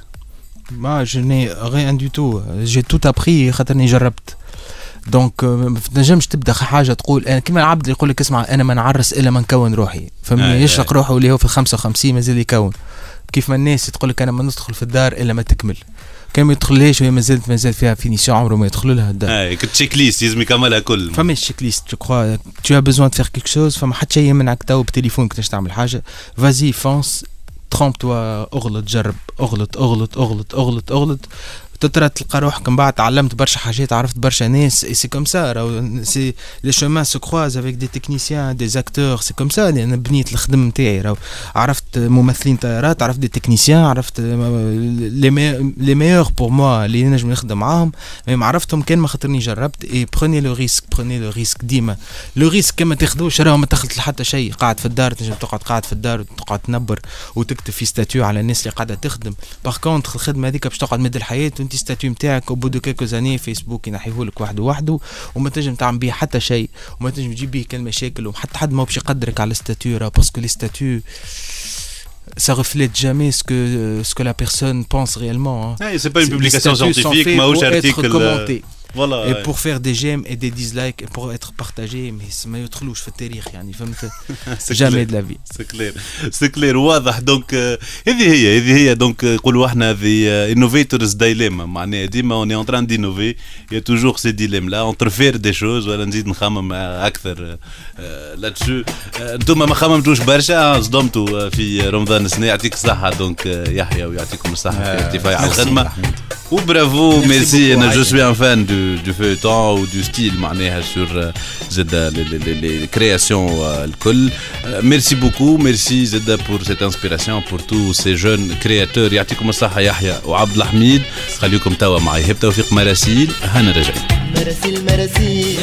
[SPEAKER 6] mais je n'ai rien du tout. J'ai tout appris خاطرني جربت. donc ما تنجمش تبدأ حاجة تقول أنا كيما العبد يقول لك اسمع أنا ما نعرس إلا ما نكون روحي. فهمني؟ يشرق روحه اللي هو في ال 55 مازال يكون. كيف ما الناس تقول لك أنا ما ندخل في الدار إلا ما تكمل. كان ما يدخلهاش وهي مازالت مازال فيها finition عمره ما يدخل لها الدار.
[SPEAKER 3] اي check list لازم يكملها كل.
[SPEAKER 6] فما check list je crois que tu de faire quelque chose فما حتى شيء يمنعك تو بتليفونك باش تعمل حاجة. vas-y fonce trompe-toi اغلط جرب اغلط اغلط اغلط اغلط اغلط. تترى تلقى روحك من بعد تعلمت برشا حاجات عرفت برشا ناس c'est comme ça c'est les chemins se croisent avec des techniciens des acteurs c'est comme ça أنا بنيت الخدم نتاعي عرفت ممثلين طيارات عرفت دي تكنيسيان عرفت لي ميور بور موا اللي نجم نخدم معاهم. مي عرفتهم كان ما خاطرني جربت اي بروني لو ريسك بروني لو ريسك ديما. لو ريسك كما تاخذوش راهو ما تخلط حتى شيء. قاعد في الدار تنجم تقعد قاعد في الدار وتقعد تنبر وتكتب في ستاتيو على الناس اللي قاعدة تخدم. باغ كونتخ الخدمة هذيك باش تقعد مدى الحياة وانت ستاتيو نتاعك أو بودو كيكو زاني فيسبوك ينحيه لك وحده وحده وما تنجم تعمل به حتى شيء وما تنجم تجيب به كل مشاكل وحتى حد ما باش يقدرك على ال statut parce que les statuts ça reflète jamais ce que ce que la personne pense réellement. Hein.
[SPEAKER 3] Et c'est pas une publication scientifique, mais article.
[SPEAKER 6] Commenté. Voilà, et ouais. pour faire des j'aime et des dislikes et pour être partagé mais ما يدخلوش في التاريخ يعني فهمت jamais de la vie.
[SPEAKER 3] c'est clair c'est clair واضح. donc هذه هي هذه هي. donc نقولوا إحنا هذه innovators دايليما معناها ديما en en train d'innover y a toujours ce dilemme-là entre faire des choses ولا نزيد نخمم أكثر لاتشو أنتم ما خممتوش برشا صدمتوا في رمضان السنة يعطيك الصحة. donc يحيى ويعطيكم الصحة في ارتفاع على الخدمه و bravo merci أنا je suis un fan de du feuilleton ou du style معناها sur زاد les créations الكل merci beaucoup merci زاد pour cette inspiration pour tous ces jeunes créateurs. يعطيكم الصحة يحيى وعبد الحميد خليكم توا معي هب توفيق مراسيل هنا رجعي
[SPEAKER 5] مراسيل مراسيل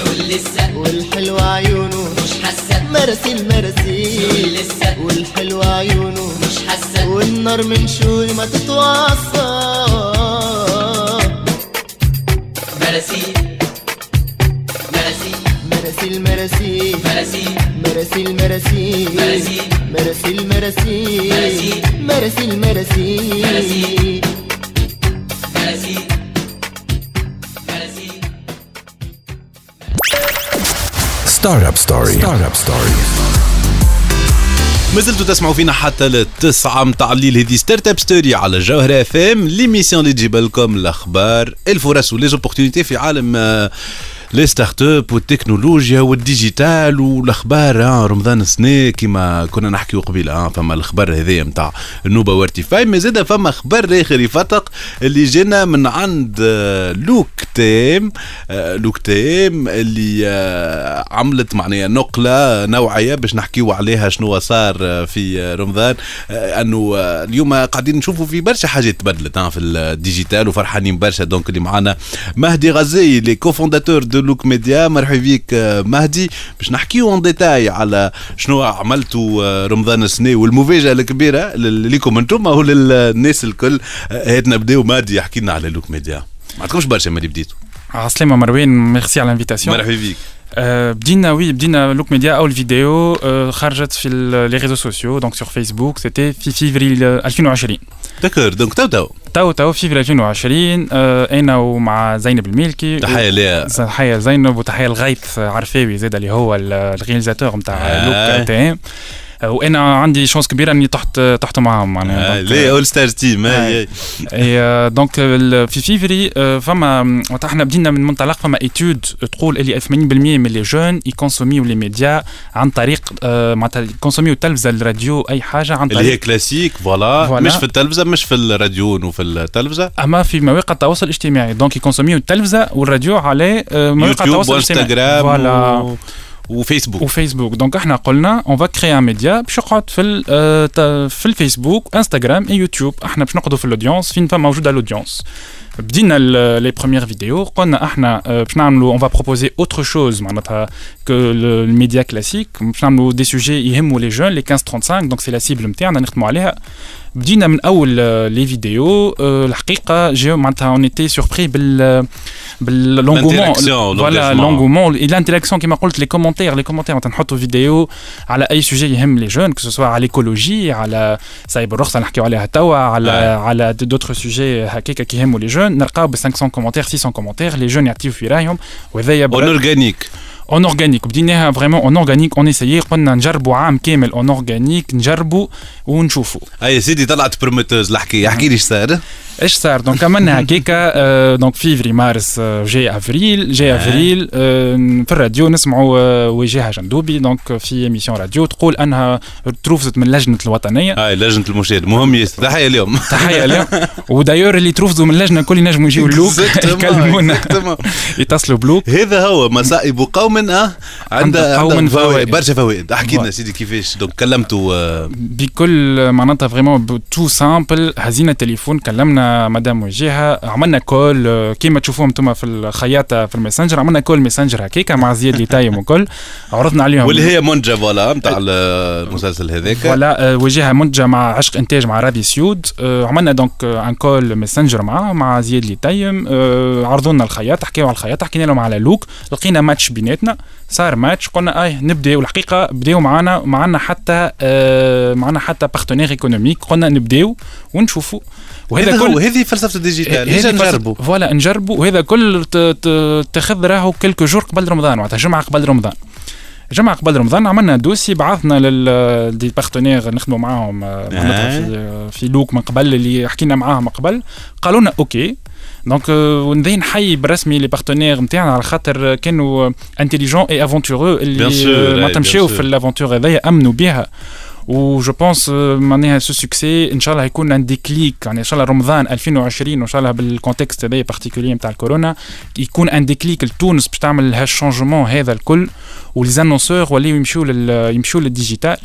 [SPEAKER 5] والحلوة عيونه مش حاسة مراسيل مراسيل والحلوة عيونه. مش حاسة والنار من شوي ما تتوصل. مراسيل. مراسيل. مراسيل مراسيل. مراسيل. مراسيل مراسيل. مراسيل. مراسيل مراسيل. مراسيل. مراسيل
[SPEAKER 2] Startup
[SPEAKER 3] ما زلتوا تسمعوا فينا حتى للتسعة متاع الليل. هذه Startup Story على جوهرة اف ام l'émission اللي تجيب لكم الاخبار الفرص و les opportunités في عالم les startups والتكنولوجيا وال digital والاخبار ها رمضان السنة كما كنا نحكيو قبيل ها فما الاخبار هذيا نتاع النوبه وارتفاع ما زاد فما خبر اخر يفتق اللي جينا من عند Look Team Look Team اللي عملت معناها نقله نوعيه باش نحكيو عليها شنو صار في رمضان انه اليوم قاعدين نشوفوا في برشا حاجات تبدلت في ال digital وفرحانين برشا. donc اللي معانا مهدي غزي le cofondateur de de Look Media مرحبا بك مهدي باش نحكيو en détail على شنو عملتوا رمضان السنة والمفاجاه الكبيره ليكم أنتم أو للناس الكل هات نبداو مهدي يحكي لنا على Look Media ما عندكمش برشا ملي بديتوا
[SPEAKER 8] عسلامة مروان ميرسي على l'invitation.
[SPEAKER 3] مرحبا بك
[SPEAKER 8] بدينا oui بدينا Look Media اول فيديو خرجت في les réseaux sociaux donc sur Facebook c'était في فيفري 2020
[SPEAKER 3] d'accord donc tout tout
[SPEAKER 8] tout tout فيفري 2020 آه أنا ومع زينب المالكي
[SPEAKER 3] تحيه ليها
[SPEAKER 8] تحيه زينب وتحيه لغيث عرفاوي زاد اللي هو ال réalisateur
[SPEAKER 3] نتاع.
[SPEAKER 8] لوك تي ام وأنا عندي chance كبيره اني تحت تحت معاهم معناها
[SPEAKER 3] ليه اول ستار تيم
[SPEAKER 8] اي donc في فيفري فما وقت إحنا بدينا من منطلق فما étude تقول اللي 80% من les jeunes يكونسوميو les médias عن طريق معناتها يكونسوميو التلفزه الراديو اي حاجة عن طريق
[SPEAKER 3] اللي هي classique
[SPEAKER 8] voilà.
[SPEAKER 3] مش في التلفزه مش في الراديو وفي التلفزه
[SPEAKER 8] اما في مواقع التواصل الاجتماعي donc يكونسوميو التلفزه والراديو على مواقع
[SPEAKER 3] يوتيوب
[SPEAKER 8] التواصل الاجتماعي
[SPEAKER 3] وانستغرام
[SPEAKER 8] voilà
[SPEAKER 3] و... وفيسبوك
[SPEAKER 8] وفيسبوك donc إحنا قلنا on va créer un média باش يقعد في ال- آه، تا- في الفيسبوك انستغرام اي يوتيوب إحنا باش نقعدوا في ال audience فين فما موجودة ال audience بدينا les premières vidéos قلنا إحنا آه، باش نعملوا on va proposer autre chose معناتها que ال médias classiques باش نعملوا des sujets يهموا les jeunes les 15 35 donc c'est la cible نتاعنا نخدموا عليها. بدينا من أول les vidéos آه، الحقيقة جاو معناتها on était surpris بال بال l'engagement.
[SPEAKER 3] L'interaction,
[SPEAKER 8] voilà
[SPEAKER 3] l'engagement.
[SPEAKER 8] l'engagement l'interaction كيما قلت les commentaires les commentaires معناتها نحطوا فيديو على أي sujet يهم les jeunes que ce soit على l'écologie على صايب الرخصه نحكيو عليها توا على
[SPEAKER 3] آه.
[SPEAKER 8] على d'autres sujets هكاك كيهموا les jeunes نلقاو ب 500 commentaires 600 commentaires les jeunes يعطيو في رأيهم. وهذايا
[SPEAKER 3] en organique
[SPEAKER 8] en organique بديناها vraiment en organique on essaye قلنا نجربوا عام كامل en organique نجربوا ونشوفوا
[SPEAKER 3] اي سيدي طلعت prometteuse الحكي احكي لي إيش صار
[SPEAKER 8] إيش صار؟ donc عملنا هكاكا donc فيفري مارس آه، جاي أفريل جاي
[SPEAKER 3] آه.
[SPEAKER 8] أفريل آه، في الراديو نسمعوا آه، وجهة جندوبي donc في émission راديو تقول أنها تروفزت من لجنة الوطنية.
[SPEAKER 3] هاي لجنة المشاهد. مهم ياسر تحية اليوم.
[SPEAKER 8] تحية لهم [laughs] و d'ailleurs اللي تروفزوا من اللجنه الكل ينجموا يجيو ال Look. [laughs] يكلمونا. [laughs] يتصلوا ب Look.
[SPEAKER 3] هذا هو مصائب قوم آه عندها
[SPEAKER 8] قوم فوائد.
[SPEAKER 3] برشا فوائد. احكي لنا. سيدي كيفاش؟ donc كلمتوا
[SPEAKER 8] بكل معناتها فريمون تو سامبل هزينا التليفون كلمنا مدام وجهه عملنا كول آه، كيما تشوفوهم أنتم في الخياطة في الماسنجر عملنا كول ماسنجر هكاكا مع زياد اللي تايم وكل. عرضنا عليهم.
[SPEAKER 3] واللي هي منجة فوالا نتاع المسلسل هذاك.
[SPEAKER 8] فوالا آه، وجهه منتجه مع عشق إنتاج مع رادي سيود. آه، عملنا دونك ان كول ماسنجر معاه مع زياد اللي تايم عرضوا لنا الخياط حكينا على الخياط حكينا لهم على لوك لقينا ماتش بيناتنا. صار ماتش قلنا اي نبدأ. والحقيقة بداو معنا معنا حتى آه، معنا حتى partenaire économique قلنا نبداو ونشوفوا.
[SPEAKER 3] هذا هو هذه فلسفة ال
[SPEAKER 8] digital
[SPEAKER 3] هذه
[SPEAKER 8] فلسفة-
[SPEAKER 3] نجربوا.
[SPEAKER 8] voilà نجربوا. وهذا كل تاخذ راهو quelques jours قبل رمضان معناتها جمعة قبل رمضان. جمعة قبل رمضان عملنا dossier بعثنا لل des partenaires نخدموا معاهم آه، معناتها في في Look من قبل اللي حكينا معاهم قبل. قالوا لنا OK donc آه، ونبدا نحيي بالرسمي les partenaires نتاعنا على خاطر كانوا intelligents et aventureux
[SPEAKER 3] Bien
[SPEAKER 8] اللي
[SPEAKER 3] sûr,
[SPEAKER 8] آه،
[SPEAKER 3] أي,
[SPEAKER 8] معناتها
[SPEAKER 3] bien
[SPEAKER 8] مشاو
[SPEAKER 3] sûr.
[SPEAKER 8] في ال aventure هذايا امنوا بها و je pense معناها ce succès ان شاء الله يكون un déclic يعني ان شاء الله رمضان 2020 وان شاء الله بال contexte هذايا particulier نتاع الكورونا يكون un déclic لتونس باش تعمل هال changement هذا الكل و les annonceurs ولاو يمشيو لل يمشيو لل digital آه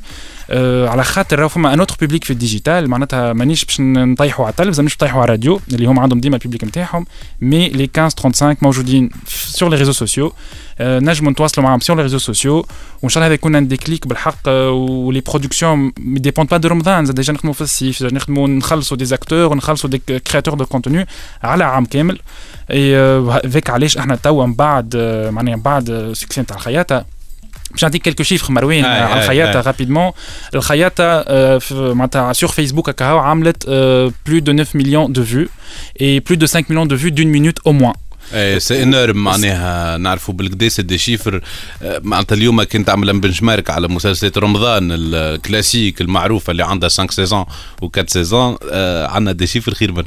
[SPEAKER 8] على خاطر راهو فما un autre public في ال digital معناتها مانيش باش نطيحوا على التلفزة مانيش نطيحوا على الراديو اللي هم عندهم ديما ال public نتاعهم mais les 15 35 موجودين sur les réseaux sociaux آه نجموا نتواصلوا معاهم sur les réseaux sociaux وإن شاء الله هذا يكون un déclic بالحق آه، و les productions ما dépendent pas de رمضان زاد déjà نخدموا في الصيف زاد نخدموا نخلصوا des acteurs ونخلصوا des créateurs de contenu على عام كامل. اي هذاك علاش إحنا توا من بعد آه، معناها من بعد succès نتاع الخياطة. باش نعطيك quelques chiffres مروان
[SPEAKER 3] آه،
[SPEAKER 8] على
[SPEAKER 3] آه،
[SPEAKER 8] الخياطه
[SPEAKER 3] آه.
[SPEAKER 8] rapidement الخياطه آه، في- معناتها sur فيسبوك هكا هو عملت plus de 9 millions de vues et plus de 5 millions de vues d'une minute au moins
[SPEAKER 3] إيه c'est énorme معناها نعرفوا بالكدا c'est des chiffres آه، معناتها اليوم كنت تعمل benchmark على مسلسلات رمضان ال classiques المعروفه اللي عندها 5 saisons و 4 saisons آه، عندنا des chiffres خير منهم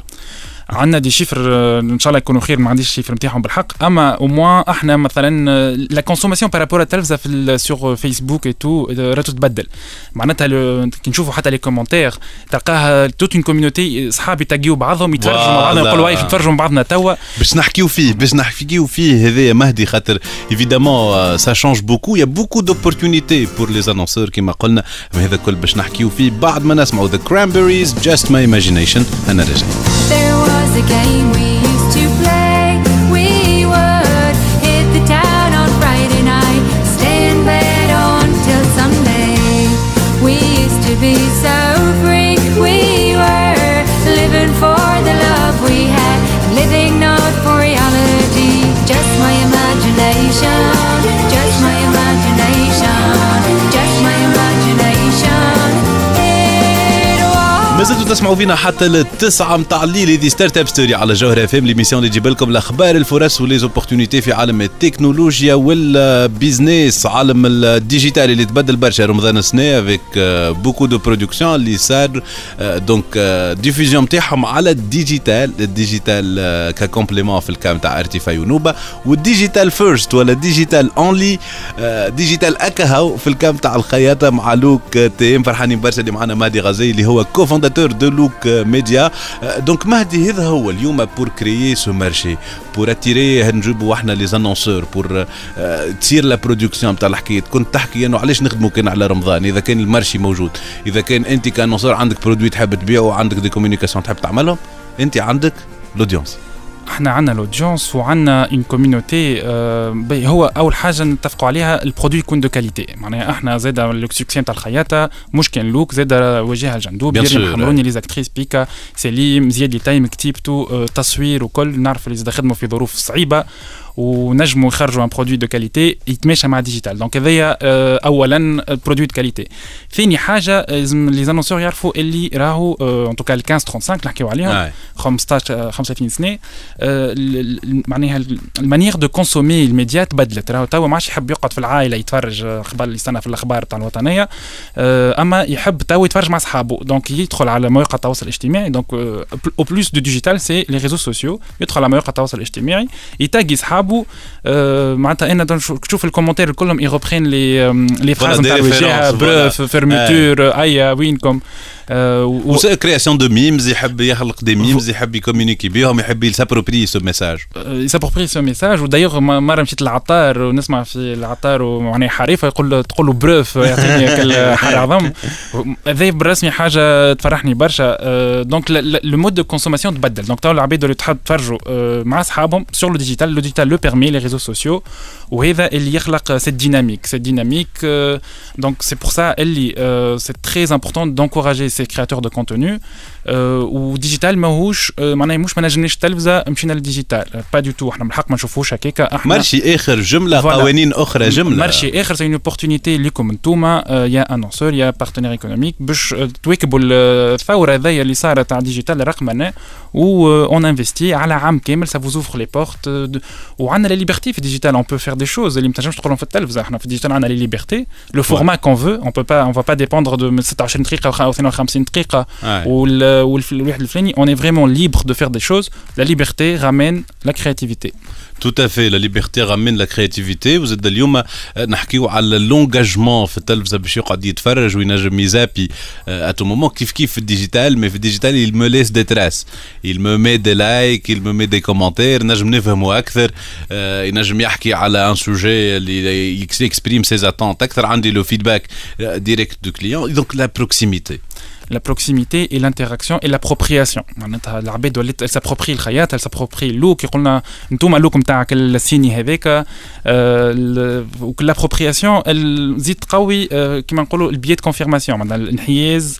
[SPEAKER 8] عندنا des chiffres آه، إن شاء الله يكونوا خير ما عنديش ال chiffres نتاعهم بالحق. أما au moins إحنا مثلا la consommation par rapport التلفزه في sur Facebook et tout راه تتبدل. معناتها لو- كي نشوفوا حتى les commentaires تلقاها toute une community صحاب يتاقيو بعضهم يتفرجوا مع بعضهم. يقولوا واي نتفرجوا مع بعضنا توا.
[SPEAKER 3] باش نحكيو فيه باش نحكيو فيه هذايا مهدي خاطر évidemment ça change beaucoup y a beaucoup d'opportunités pour les annonceurs كيما قلنا. هذا كل باش نحكيو فيه. بعد ما نسمعوا The Cranberries Just My Imagination أنا راجع
[SPEAKER 9] a game we
[SPEAKER 3] زلتوا تسمعوا فينا حتى التسعة متاع الليل. هذه Startup Story على جوهر اف ام l'émission اللي تجيب لكم الأخبار الفرص و les opportunités في عالم التكنولوجيا وال business عالم ال digital اللي تبدل برشا. رمضان السنة avec beaucoup de productions اللي صار donc diffusion نتاعهم على ال digital ال digital ك complément في ال cas تاع ارتيفاي ونوبا وال digital first ولا digital only digital اكاهو في ال cas تاع الخياطة مع لوك team فرحانين برشا اللي معنا مهدي غازي اللي هو cofondateur de لوك ميديا donc مهدي هذا هو اليوم pour créer ce marché pour attirer نجيبوا إحنا les annonceurs pour تصير la production تاع الحكاية كنت تحكي إنه علاش نخدموا كان على رمضان؟ إذا كان ال marché موجود. إذا كان أنت ك annonceur عندك produit تحب تبيعه وعندك des communications تحب تعملهم أنت عندك l'audience
[SPEAKER 8] إحنا عندنا l'audience وعندنا une community آه هو أول حاجة نتفقوا عليها ال produit يكون de qualité معناها إحنا زاد ال succès نتاع الخياطة مش كان لوك زاد وجهها الجندوب حمروني les actrices بيكا سليم زياد تايم كتيبتو آه تصوير وكل نعرف اللي زاد خدموا في ظروف صعيبة. ونجموا يخرجوا un produit de qualité يتماشى مع digital donc هذايا اولا produit de qualité ثاني حاجة لازم les annonceurs يعرفوا اللي راهو en tout cas ال 15 35 نحكيو عليهم 15 35 سنه معناها ال manière de consommer ال média تبدلت راهو توا ما عادش يحب يقعد في العائله يتفرج قبل يستنى في الاخبار تاع الوطنيه اما يحب توا يتفرج مع اصحابه دونك يدخل على مواقع التواصل الاجتماعي دونك أو بلوس دو ديجيتال سي لي ريزو سوسيو يدخل على مواقع التواصل الاجتماعي يتاقي اصحابه معناتها أنا تشوف الكومنتير كلهم يغوبخين لي لي فراز نتاع الوجهه بروف فيرميتور ايا وينكم.
[SPEAKER 3] و كرياسيون دو ميمز يحب يخلق دي ميمز يحب يكومونيكي بهم يحب يسابروبري سو ميساج
[SPEAKER 8] يسابروبري سو ميساج ودايوغ مره مشيت للعطار ونسمع في العطار ومعناها حريفه يقول تقول له بروف يعطيني كل حر عظم هذا بالرسمي حاجة تفرحني برشا donc le mode de consommation تبدل donc تو العباد اللي تحب تفرجوا مع اصحابهم sur le digital le digital le permet les réseaux sociaux وهذا اللي يخلق cette dynamique cette dynamique donc c'est pour ça اللي c'est très important d'encourager ces créateurs de contenu و digital ماهوش معناها مش ما نجمناش التلفزه مشينا لل digital pas du tout إحنا من الحق ما نشوفوش هكاك
[SPEAKER 3] إحنا marché اخر جمله قوانين أخرى جمله
[SPEAKER 8] marché اخر c'est une opportunité ليكم انتوما يا annonceurs يا partenaires économiques باش تواكبوا الثوره هذيا اللي صارت على ال digital الرقمنه و on investit على عام كامل ça vous ouvre les portes وعندنا la liberté في ال digital on peut faire des choses اللي ما تنجمش تقولهم في التلفزه إحنا في ال digital عندنا les libertés le format qu'on veut on peut pas on va pas dépendre de 26 دقيقه أو 52 دقيقه والواحد الفلاني on est vraiment libre de faire des choses la liberté ramène la créativité
[SPEAKER 3] Tout à fait, la liberté ramène la créativité. Vous êtes اليوم نحكيو على l'engagement في التلفزه باش يقعد يتفرج وينجم ي zapper à tout moment كيف كيف في ال digital mais في ال digital il me laisse des traces. Il me met des likes il me met des commentaires. نجم نفهمه أكثر ينجم يحكي على un sujet اللي ي exprime ses attentes أكثر عندي le feedback direct du client donc la proximité
[SPEAKER 8] la proximité et l'interaction et l'appropriation. معناتها العباد ولات s'approprier الخياط s'approprier اللوك يقولنا أنتم اللوك نتاعك السيني هذاك لابروبرياسيون تزيد تقوي كما نقولوا البيي دو كونفيرماسيون معناتها الانحياز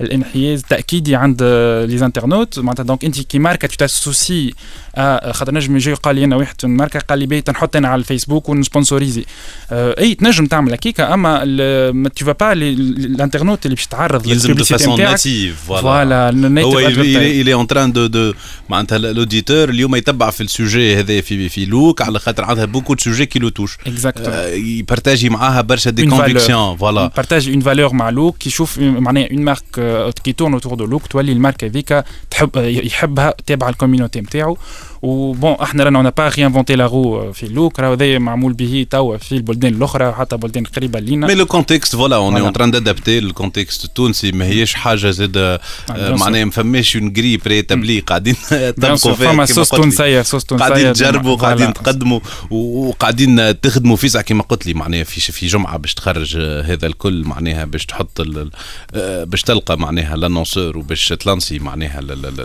[SPEAKER 8] الانحياز التاكيدي عند لي انترنوت معناتها دونك انت كي ماركه تو تاسوسي خاطر نجم يجي قال لي أنا واحد ماركة قال لي بي تنحط أنا على الفيسبوك ونسبونسوريزي. أي تنجم تعمل هكيك أما ما تو با الانترنوت اللي باش تعرض
[SPEAKER 3] يلزم دو فاسون ناتيف فوالا هو الي en train de de معناتها l'auditeur اليوم يتبع في ال sujet هذا في في لوك على خاطر عندها beaucoup de sujets qui le touchent ي partager معاها برشا des convictions voilà
[SPEAKER 8] partager une valeur مع لوك يشوف معناها une marque qui tourne autour de لوك تولي الماركة هذيك تحب يحبها تابع ال community نتاعو و bon إحنا رانا on n'a pas réinventé la roue في اللوك. راهو هذا معمول به توا في البلدان الأخرى وحتى بلدان قريبة لينا.
[SPEAKER 3] mais le contexte voilà on est en train d'adapter ال contexte التونسي ماهيش حاجة زاد معناها ما فماش une grille préétablie قاعدين [laughs]
[SPEAKER 8] تبقوا فيها فما صوص تونسية صوص تونسية.
[SPEAKER 3] قاعدين تجربوا قاعدين تقدموا وقاعدين تخدموا في ساعه كما قلت لي. معناها في في جمعة باش تخرج هذا الكل معناها باش تحط باش تلقى معناها l'annonceur وباش ت lancer معناها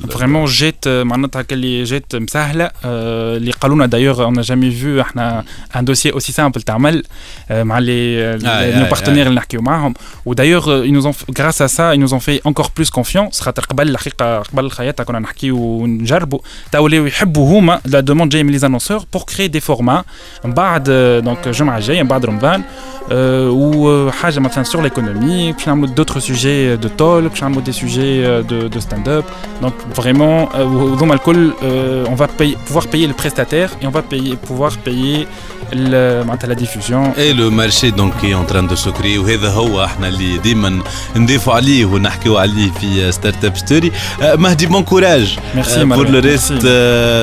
[SPEAKER 8] vraiment جات معناتها كلي جات مسهله اللي قالوا لنا d'ailleurs on a jamais vu إحنا un dossier aussi simple تعمل مع les nos partenaires اللي نحكيو معاهم. و d'ailleurs nous grâce à ça ils nous ont fait encore plus confiance. خاطر قبل الحقيقة قبل الخياطة كنا نحكيو ونجربوا. تا ولاو يحبوا هما la demande جاية من les annonceurs pour créer des formats من بعد donc الجمعه الجاية من بعد رمضان. وحاجه مثلا sur l'économie باش نعملوا d'autres sujets du tout باش نعملوا des sujets de de stand up donc vraiment هذوما الكل on va pouvoir payer le prestataire et on va payer pouvoir payer معناتها la diffusion
[SPEAKER 2] et le marché donc qui est en train de se créer وهذا هو إحنا اللي ديما نضيفوا عليه ونحكيو عليه في Startup Story مهدي bon courage
[SPEAKER 8] merci
[SPEAKER 2] pour le reste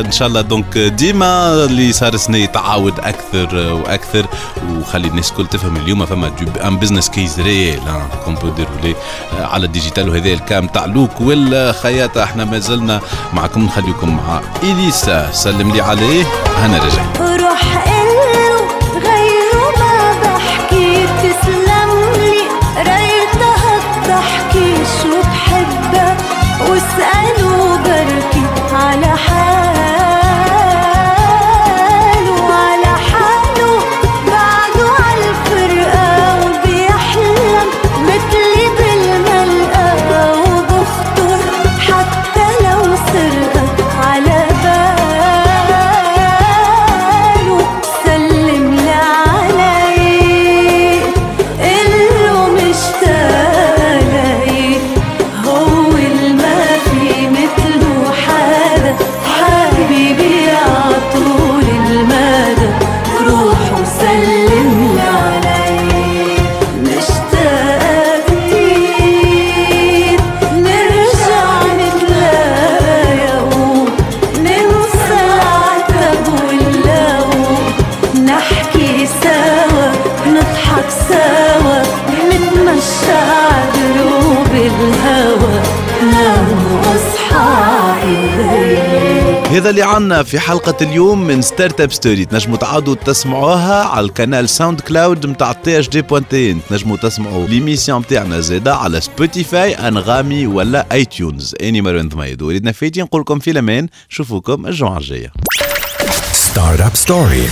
[SPEAKER 2] ان شاء الله donc ديما اللي صار سنه يتعاود أكثر وأكثر وخلي الناس الكل تفهم اليوم فما un business case réel qu'on peut dérouler على ال digital وهذا الكام تاع لوك والخياطه إحنا ما زلنا معكم نخليكم مع اليسا سلم لي عليه أنا رجعت. هذا اللي عنا في حلقة اليوم من Startup Story تنجموا تعاودوا تسمعوها على القناة SoundCloud نتاع THD point tn تنجموا تسمعوا l'émission نتاعنا زادا على Spotify أنغامي ولا iTunes أني مروان ضميد وليدنا فيتي نقول لكم في الأمان نشوفوكم الجمعة الجاية.
[SPEAKER 10] Startup Story